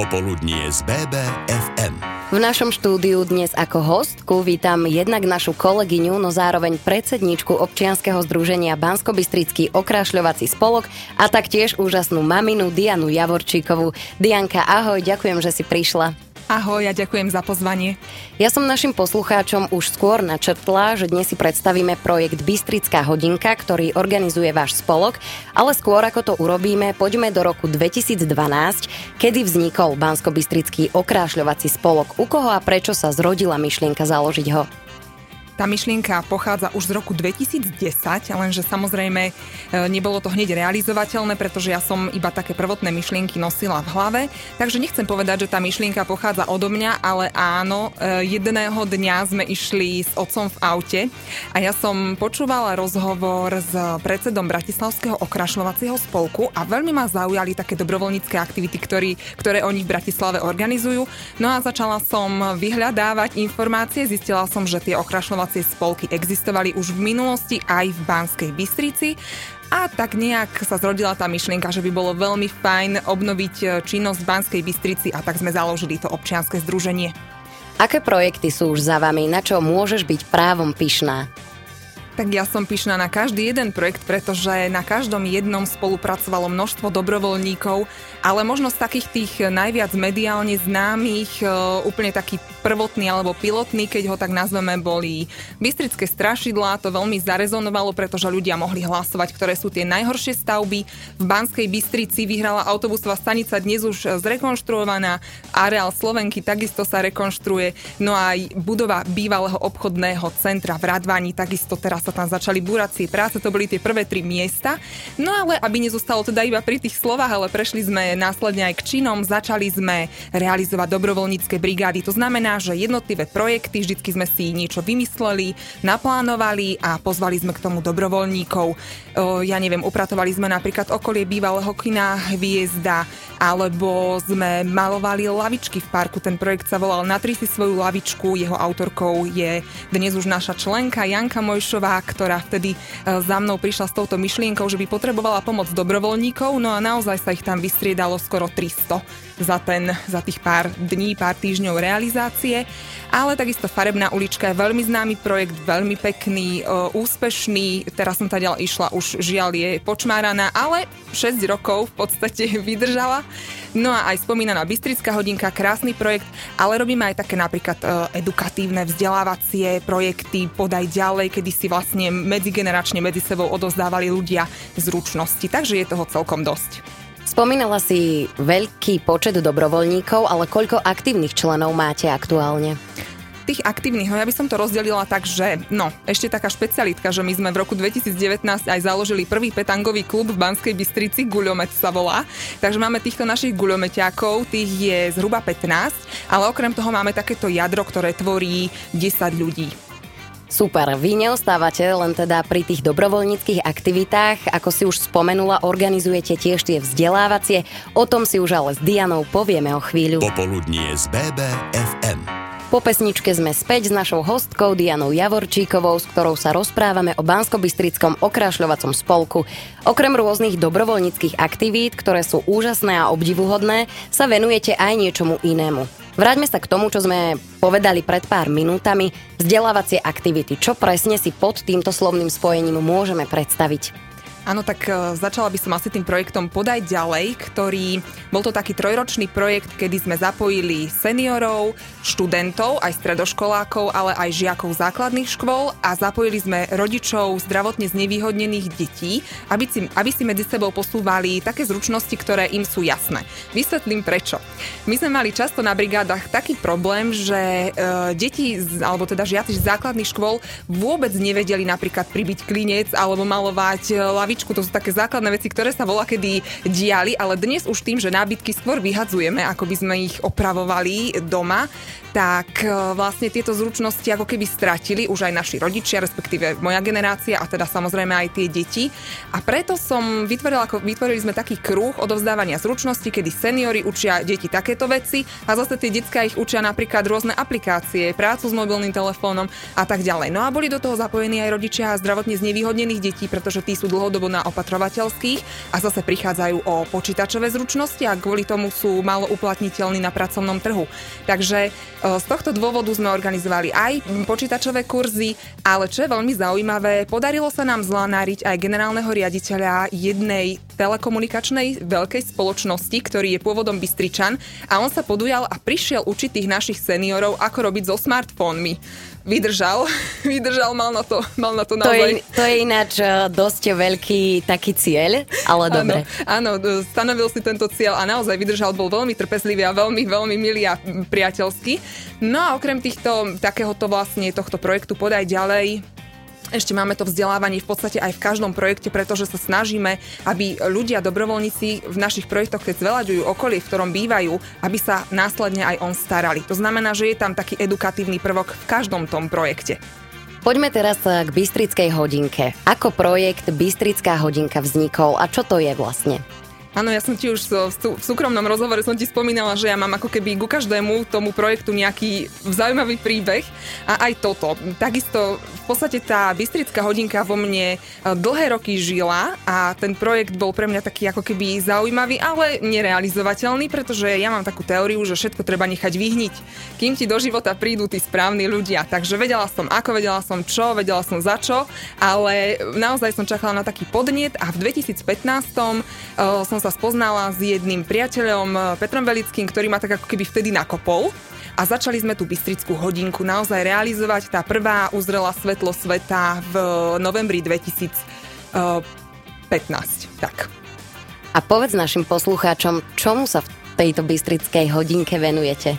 Popoludnie z BBFM. V našom štúdiu dnes ako hostku vítam jednak našu kolegyňu, no zároveň predsedničku občianskeho združenia bansko okrášľovací spolok a taktiež úžasnú maminu Dianu Javorčíkovú. Dianka, ahoj, ďakujem, že si prišla. Ahoj, ja ďakujem za pozvanie. Ja som našim poslucháčom už skôr načrtla, že dnes si predstavíme projekt Bystrická hodinka, ktorý organizuje váš spolok, ale skôr ako to urobíme, poďme do roku 2012, kedy vznikol Bansko-Bystrický okrášľovací spolok. U koho a prečo sa zrodila myšlienka založiť ho? Tá myšlienka pochádza už z roku 2010, lenže samozrejme e, nebolo to hneď realizovateľné, pretože ja som iba také prvotné myšlienky nosila v hlave. Takže nechcem povedať, že tá myšlienka pochádza odo mňa, ale áno, e, jedného dňa sme išli s otcom v aute a ja som počúvala rozhovor s predsedom Bratislavského okrašľovacieho spolku a veľmi ma zaujali také dobrovoľnícke aktivity, ktorý, ktoré oni v Bratislave organizujú. No a začala som vyhľadávať informácie, zistila som, že tie okrašľovacie vzdelávacie spolky existovali už v minulosti aj v Banskej Bystrici a tak nejak sa zrodila tá myšlienka, že by bolo veľmi fajn obnoviť e, činnosť v Banskej Bystrici a tak sme založili to občianske združenie. Aké projekty sú už za vami? Na čo môžeš byť právom pyšná? Tak ja som pyšná na každý jeden projekt, pretože na každom jednom spolupracovalo množstvo dobrovoľníkov, ale možno z takých tých najviac mediálne známych, e, úplne taký prvotný alebo pilotný, keď ho tak nazveme, boli Bystrické strašidlá. To veľmi zarezonovalo, pretože ľudia mohli hlasovať, ktoré sú tie najhoršie stavby. V Banskej Bystrici vyhrala autobusová stanica dnes už zrekonštruovaná. Areál Slovenky takisto sa rekonštruuje. No a aj budova bývalého obchodného centra v Radvani takisto teraz sa tam začali buracie práce, to boli tie prvé tri miesta. No ale aby nezostalo teda iba pri tých slovách, ale prešli sme následne aj k činom, začali sme realizovať dobrovoľnícke brigády. To znamená, že jednotlivé projekty, vždycky sme si niečo vymysleli, naplánovali a pozvali sme k tomu dobrovoľníkov. Ja neviem, upratovali sme napríklad okolie bývalého kina Hviezda, alebo sme malovali lavičky v parku. Ten projekt sa volal Natri si svoju lavičku, jeho autorkou je dnes už naša členka Janka Mojšová, ktorá vtedy e, za mnou prišla s touto myšlienkou, že by potrebovala pomoc dobrovoľníkov, no a naozaj sa ich tam vystriedalo skoro 300 za, ten, za tých pár dní, pár týždňov realizácie. Ale takisto Farebná ulička je veľmi známy projekt, veľmi pekný, e, úspešný. Teraz som ďalej išla, už žiaľ je počmáraná, ale 6 rokov v podstate vydržala. No a aj spomínaná Bystrická hodinka, krásny projekt, ale robíme aj také napríklad e, edukatívne vzdelávacie projekty, podaj ďalej, kedy si vlastne medzigeneračne medzi sebou odozdávali ľudia zručnosti. Takže je toho celkom dosť. Spomínala si veľký počet dobrovoľníkov, ale koľko aktívnych členov máte aktuálne? tých aktívnych, no ja by som to rozdelila tak, že no, ešte taká špecialitka, že my sme v roku 2019 aj založili prvý petangový klub v Banskej Bystrici, Guľomet sa volá. Takže máme týchto našich guľomeťákov, tých je zhruba 15, ale okrem toho máme takéto jadro, ktoré tvorí 10 ľudí. Super, vy neostávate len teda pri tých dobrovoľníckých aktivitách, ako si už spomenula, organizujete tiež tie vzdelávacie, o tom si už ale s Dianou povieme o chvíľu. Popoludnie z BBFM. Po pesničke sme späť s našou hostkou Dianou Javorčíkovou, s ktorou sa rozprávame o Banskobystrickom okrašľovacom spolku. Okrem rôznych dobrovoľníckých aktivít, ktoré sú úžasné a obdivuhodné, sa venujete aj niečomu inému. Vráťme sa k tomu, čo sme povedali pred pár minútami, vzdelávacie aktivity. Čo presne si pod týmto slovným spojením môžeme predstaviť? Áno, tak e, začala by som asi tým projektom Podaj ďalej, ktorý bol to taký trojročný projekt, kedy sme zapojili seniorov, študentov, aj stredoškolákov, ale aj žiakov základných škôl a zapojili sme rodičov zdravotne znevýhodnených detí, aby si, aby si medzi sebou posúvali také zručnosti, ktoré im sú jasné. Vysvetlím prečo. My sme mali často na brigádach taký problém, že e, deti, alebo teda žiaci z základných škôl vôbec nevedeli napríklad pribiť klinec alebo malovať e, lavičku, to sú také základné veci, ktoré sa volá kedy diali, ale dnes už tým, že nábytky skôr vyhadzujeme, ako by sme ich opravovali doma, tak e, vlastne tieto zručnosti ako keby stratili už aj naši rodičia, respektíve moja generácia a teda samozrejme aj tie deti. A preto som vytvorila, vytvorili sme taký kruh odovzdávania zručnosti, kedy seniory učia deti takéto veci a zase tie detská ich učia napríklad rôzne aplikácie, prácu s mobilným telefónom a tak ďalej. No a boli do toho zapojení aj rodičia zdravotne znevýhodnených detí, pretože tí sú dlhodobo na opatrovateľských a zase prichádzajú o počítačové zručnosti a kvôli tomu sú málo uplatniteľní na pracovnom trhu. Takže z tohto dôvodu sme organizovali aj počítačové kurzy, ale čo je veľmi zaujímavé, podarilo sa nám zlanáriť aj generálneho riaditeľa jednej telekomunikačnej veľkej spoločnosti, ktorý je pôvodom Bystričan a on sa podujal a prišiel učiť tých našich seniorov, ako robiť so smartfónmi. Vydržal, vydržal, mal na to, mal na to naozaj. To je, to je ináč e, dosť veľký taký cieľ, ale dobre. Áno, áno, stanovil si tento cieľ a naozaj vydržal, bol veľmi trpezlivý a veľmi, veľmi milý a priateľský. No a okrem týchto, takéhoto vlastne tohto projektu Podaj ďalej, ešte máme to vzdelávanie v podstate aj v každom projekte, pretože sa snažíme, aby ľudia, dobrovoľníci v našich projektoch, keď zveľaďujú okolie, v ktorom bývajú, aby sa následne aj on starali. To znamená, že je tam taký edukatívny prvok v každom tom projekte. Poďme teraz k Bystrickej hodinke. Ako projekt Bystrická hodinka vznikol a čo to je vlastne? Áno, ja som ti už v súkromnom rozhovore som ti spomínala, že ja mám ako keby ku každému tomu projektu nejaký zaujímavý príbeh a aj toto. Takisto v podstate tá Bystrická hodinka vo mne e, dlhé roky žila a ten projekt bol pre mňa taký ako keby zaujímavý, ale nerealizovateľný, pretože ja mám takú teóriu, že všetko treba nechať vyhniť, kým ti do života prídu tí správni ľudia. Takže vedela som ako, vedela som čo, vedela som za čo, ale naozaj som čakala na taký podnet a v 2015 uh, som sa spoznala s jedným priateľom eh, Petrom Velickým, ktorý ma tak ako keby vtedy nakopol a začali sme tú Bystrickú hodinku naozaj realizovať. Tá prvá uzrela svetlo sveta v novembri 2015. Tak. A povedz našim poslucháčom, čomu sa v tejto Bystrickej hodinke venujete?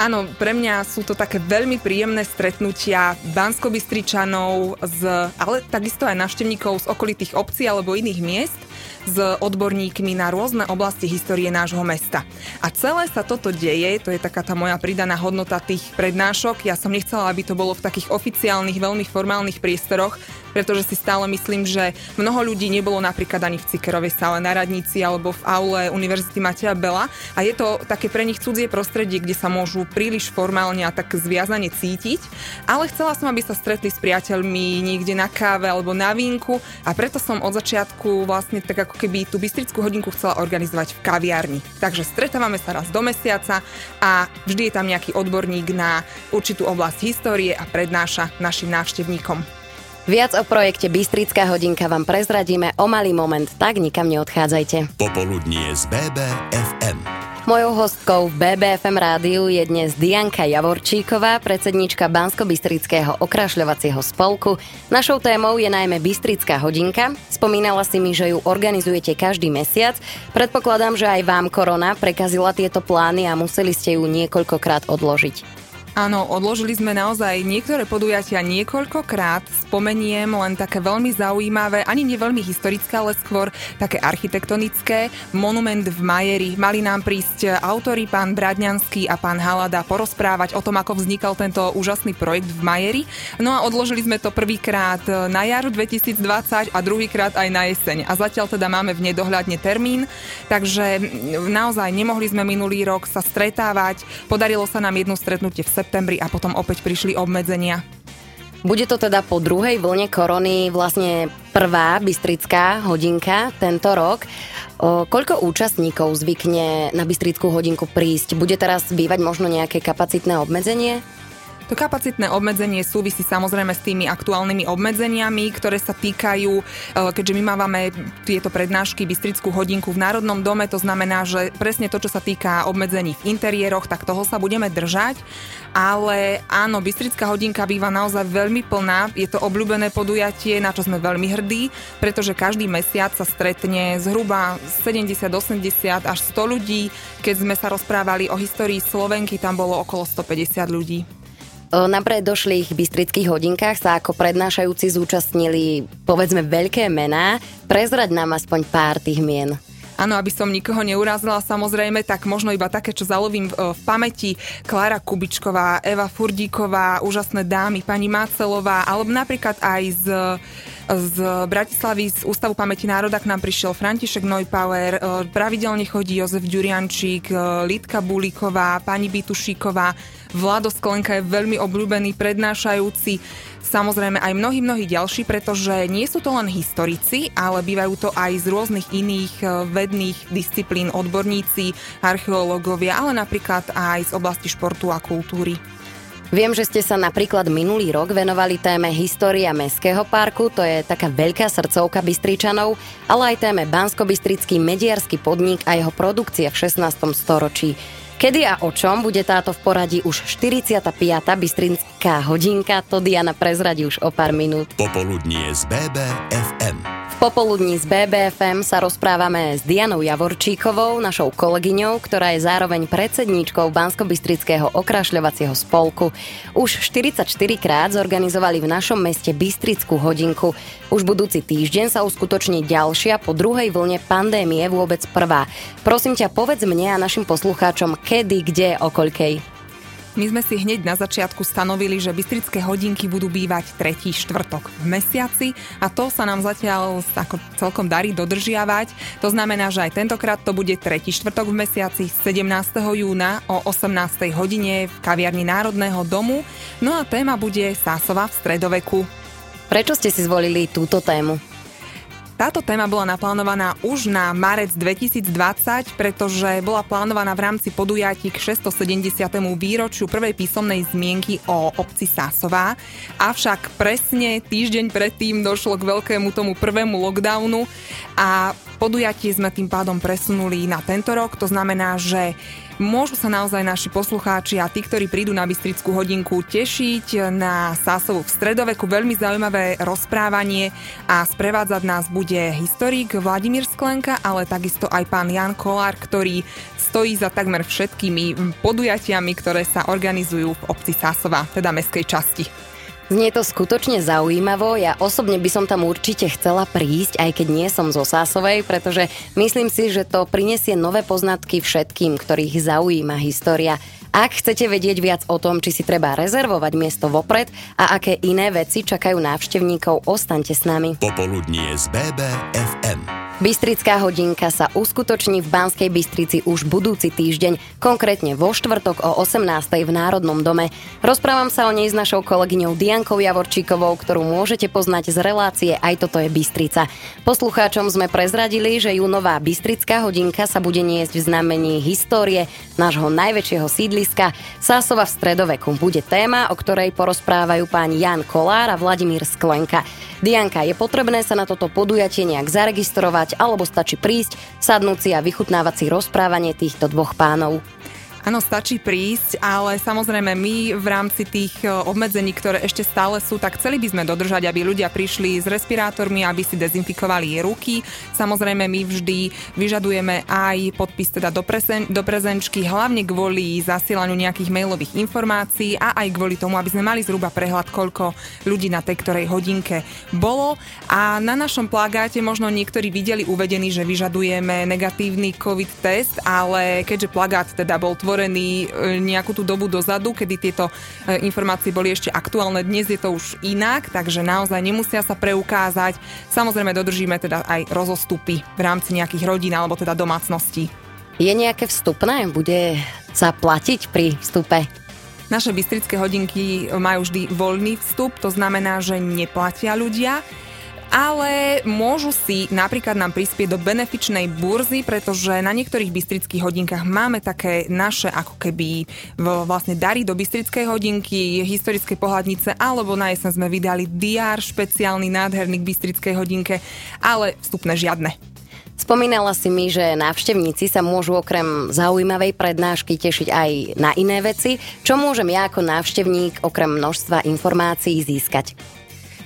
Áno, pre mňa sú to také veľmi príjemné stretnutia banskobystričanov, z, ale takisto aj návštevníkov z okolitých obcí alebo iných miest s odborníkmi na rôzne oblasti histórie nášho mesta. A celé sa toto deje, to je taká tá moja pridaná hodnota tých prednášok. Ja som nechcela, aby to bolo v takých oficiálnych, veľmi formálnych priestoroch, pretože si stále myslím, že mnoho ľudí nebolo napríklad ani v Cikerovej sále na radnici alebo v aule Univerzity Mateja Bela a je to také pre nich cudzie prostredie, kde sa môžu príliš formálne a tak zviazane cítiť, ale chcela som, aby sa stretli s priateľmi niekde na káve alebo na vínku a preto som od začiatku vlastne tak ako keby tú Bystrickú hodinku chcela organizovať v kaviarni. Takže stretávame sa raz do mesiaca a vždy je tam nejaký odborník na určitú oblasť histórie a prednáša našim návštevníkom. Viac o projekte Bystrická hodinka vám prezradíme o malý moment, tak nikam neodchádzajte. Popoludnie z BBFM. Mojou hostkou v BBFM rádiu je dnes Dianka Javorčíková, predsednička Bansko-Bystrického okrašľovacieho spolku. Našou témou je najmä Bystrická hodinka. Spomínala si mi, že ju organizujete každý mesiac. Predpokladám, že aj vám korona prekazila tieto plány a museli ste ju niekoľkokrát odložiť. Áno, odložili sme naozaj niektoré podujatia niekoľkokrát. Spomeniem len také veľmi zaujímavé, ani nie veľmi historické, ale skôr také architektonické. Monument v Majeri. Mali nám prísť autori pán Bradňanský a pán Halada porozprávať o tom, ako vznikal tento úžasný projekt v Majeri. No a odložili sme to prvýkrát na jar 2020 a druhýkrát aj na jeseň. A zatiaľ teda máme v nedohľadne termín, takže naozaj nemohli sme minulý rok sa stretávať. Podarilo sa nám jedno stretnutie v septembri a potom opäť prišli obmedzenia. Bude to teda po druhej vlne korony vlastne prvá bystrická hodinka tento rok. O, koľko účastníkov zvykne na bystrickú hodinku prísť? Bude teraz bývať možno nejaké kapacitné obmedzenie? To kapacitné obmedzenie súvisí samozrejme s tými aktuálnymi obmedzeniami, ktoré sa týkajú, e, keďže my máme tieto prednášky Bystrickú hodinku v Národnom dome, to znamená, že presne to, čo sa týka obmedzení v interiéroch, tak toho sa budeme držať. Ale áno, Bystrická hodinka býva naozaj veľmi plná. Je to obľúbené podujatie, na čo sme veľmi hrdí, pretože každý mesiac sa stretne zhruba 70, 80 až 100 ľudí. Keď sme sa rozprávali o histórii Slovenky, tam bolo okolo 150 ľudí. Na predošlých bystrických hodinkách sa ako prednášajúci zúčastnili povedzme veľké mená. Prezrať nám aspoň pár tých mien. Áno, aby som nikoho neurazila samozrejme, tak možno iba také, čo zalovím v, pamäti. Klára Kubičková, Eva Furdíková, úžasné dámy, pani Mácelová, alebo napríklad aj z z Bratislavy z Ústavu pamäti národa k nám prišiel František Neupauer, e, pravidelne chodí Jozef Ďuriančík, e, Litka Bulíková, pani Bitušíková, Vlado Sklenka je veľmi obľúbený prednášajúci, samozrejme aj mnohí, mnohí ďalší, pretože nie sú to len historici, ale bývajú to aj z rôznych iných e, vedných disciplín odborníci, archeológovia, ale napríklad aj z oblasti športu a kultúry. Viem, že ste sa napríklad minulý rok venovali téme História Mestského parku, to je taká veľká srdcovka Bystričanov, ale aj téme Bansko-Bystrický mediarský podnik a jeho produkcia v 16. storočí. Kedy a o čom bude táto v poradí už 45. Bystrinská hodinka, to Diana prezradí už o pár minút. Popoludnie z BBFM popoludní z BBFM sa rozprávame s Dianou Javorčíkovou, našou kolegyňou, ktorá je zároveň predsedníčkou Bansko-Bystrického okrašľovacieho spolku. Už 44 krát zorganizovali v našom meste Bystrickú hodinku. Už budúci týždeň sa uskutoční ďalšia po druhej vlne pandémie vôbec prvá. Prosím ťa, povedz mne a našim poslucháčom, kedy, kde, o koľkej. My sme si hneď na začiatku stanovili, že bystrické hodinky budú bývať tretí štvrtok v mesiaci a to sa nám zatiaľ ako celkom darí dodržiavať. To znamená, že aj tentokrát to bude tretí štvrtok v mesiaci 17. júna o 18. hodine v kaviarni Národného domu. No a téma bude Sásova v stredoveku. Prečo ste si zvolili túto tému? Táto téma bola naplánovaná už na marec 2020, pretože bola plánovaná v rámci podujatí k 670. výročiu prvej písomnej zmienky o obci Sásová. Avšak presne týždeň predtým došlo k veľkému tomu prvému lockdownu a podujatie sme tým pádom presunuli na tento rok. To znamená, že Môžu sa naozaj naši poslucháči a tí, ktorí prídu na Bystrickú hodinku, tešiť na Sásovu v stredoveku. Veľmi zaujímavé rozprávanie a sprevádzať nás bude historik Vladimír Sklenka, ale takisto aj pán Jan Kolár, ktorý stojí za takmer všetkými podujatiami, ktoré sa organizujú v obci Sásova, teda meskej časti. Znie to skutočne zaujímavo. Ja osobne by som tam určite chcela prísť, aj keď nie som zo Sásovej, pretože myslím si, že to prinesie nové poznatky všetkým, ktorých zaujíma história. Ak chcete vedieť viac o tom, či si treba rezervovať miesto vopred a aké iné veci čakajú návštevníkov, ostaňte s nami. Popoludnie z BBFM. Bystrická hodinka sa uskutoční v Banskej Bystrici už budúci týždeň, konkrétne vo štvrtok o 18. v Národnom dome. Rozprávam sa o nej s našou kolegyňou Diankou Javorčíkovou, ktorú môžete poznať z relácie Aj toto je Bystrica. Poslucháčom sme prezradili, že júnová Bystrická hodinka sa bude niesť v znamení histórie nášho najväčšieho sídliska. Sásova v stredoveku bude téma, o ktorej porozprávajú páni Jan Kolár a Vladimír Sklenka. Dianka, je potrebné sa na toto podujatie nejak zaregistrovať, alebo stačí prísť, sadnúť si a vychutnávať si rozprávanie týchto dvoch pánov. Áno, stačí prísť, ale samozrejme my v rámci tých e, obmedzení, ktoré ešte stále sú, tak chceli by sme dodržať, aby ľudia prišli s respirátormi, aby si dezinfikovali ruky. Samozrejme my vždy vyžadujeme aj podpis teda do, presen- do prezenčky, hlavne kvôli zasielaniu nejakých mailových informácií a aj kvôli tomu, aby sme mali zhruba prehľad, koľko ľudí na tej ktorej hodinke bolo. A na našom plagáte možno niektorí videli uvedený, že vyžadujeme negatívny COVID test, ale keďže plagát teda bol tvoj vytvorený e, nejakú tú dobu dozadu, kedy tieto e, informácie boli ešte aktuálne. Dnes je to už inak, takže naozaj nemusia sa preukázať. Samozrejme dodržíme teda aj rozostupy v rámci nejakých rodín alebo teda domácností. Je nejaké vstupné? Bude sa platiť pri vstupe? Naše bystrické hodinky majú vždy voľný vstup, to znamená, že neplatia ľudia ale môžu si napríklad nám prispieť do benefičnej burzy, pretože na niektorých bystrických hodinkách máme také naše ako keby vlastne dary do bystrickej hodinky, historické pohľadnice, alebo na jesen sme vydali DR špeciálny nádherný k bystrickej hodinke, ale vstupné žiadne. Spomínala si mi, že návštevníci sa môžu okrem zaujímavej prednášky tešiť aj na iné veci. Čo môžem ja ako návštevník okrem množstva informácií získať?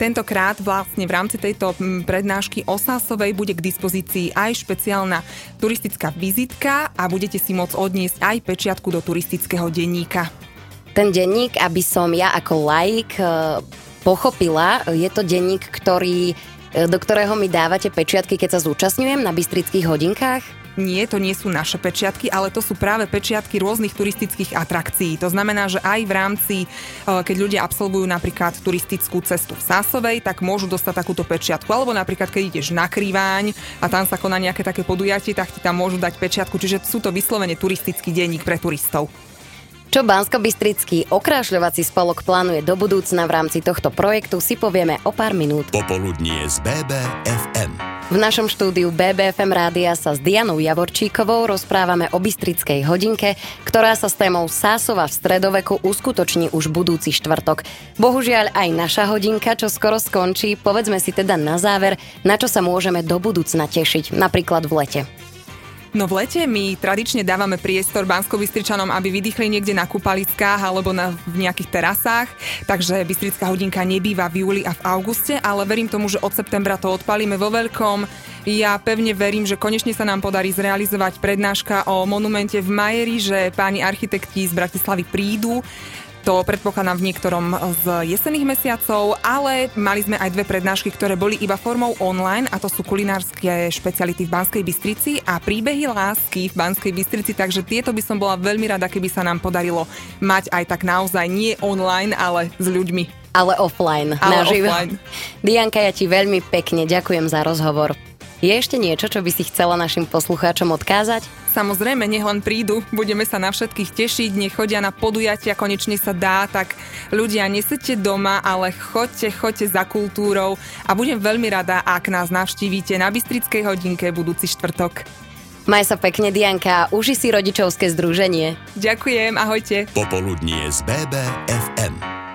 Tentokrát vlastne v rámci tejto prednášky o Sásovej bude k dispozícii aj špeciálna turistická vizitka a budete si môcť odniesť aj pečiatku do turistického denníka. Ten denník, aby som ja ako laik e, pochopila, je to denník, ktorý, e, do ktorého mi dávate pečiatky, keď sa zúčastňujem na bystrických hodinkách? Nie, to nie sú naše pečiatky, ale to sú práve pečiatky rôznych turistických atrakcií. To znamená, že aj v rámci, e, keď ľudia absolvujú napríklad turistickú cestu v Sásovej, tak môžu dostať takúto pečiatku. Alebo napríklad, keď ideš na Krýváň a tam sa koná nejaké také podujatie, tak ti tam môžu dať pečiatku. Čiže sú to vyslovene turistický denník pre turistov. Čo Bansko-Bystrický okrášľovací spolok plánuje do budúcna v rámci tohto projektu si povieme o pár minút. Popoludnie z BBFM. V našom štúdiu BBFM rádia sa s Dianou Javorčíkovou rozprávame o Bystrickej hodinke, ktorá sa s témou Sásova v stredoveku uskutoční už budúci štvrtok. Bohužiaľ aj naša hodinka, čo skoro skončí, povedzme si teda na záver, na čo sa môžeme do budúcna tešiť, napríklad v lete. No v lete my tradične dávame priestor bansko aby vydýchli niekde na kúpaliskách alebo na, v nejakých terasách, takže Bystrická hodinka nebýva v júli a v auguste, ale verím tomu, že od septembra to odpalíme vo veľkom. Ja pevne verím, že konečne sa nám podarí zrealizovať prednáška o monumente v Majeri, že páni architekti z Bratislavy prídu to predpokladám v niektorom z jesenných mesiacov, ale mali sme aj dve prednášky, ktoré boli iba formou online a to sú kulinárske špeciality v Banskej Bystrici a príbehy lásky v Banskej Bystrici, takže tieto by som bola veľmi rada, keby sa nám podarilo mať aj tak naozaj nie online, ale s ľuďmi. Ale offline, ale naživo. offline. Dianka, ja ti veľmi pekne ďakujem za rozhovor. Je ešte niečo, čo by si chcela našim poslucháčom odkázať? Samozrejme, nech len prídu, budeme sa na všetkých tešiť, nech chodia na podujatia, konečne sa dá, tak ľudia, nesete doma, ale chodte, chodte za kultúrou a budem veľmi rada, ak nás navštívite na Bystrickej hodinke budúci štvrtok. Maj sa pekne, Dianka, uži si rodičovské združenie. Ďakujem, ahojte. Popoludnie z BBFM.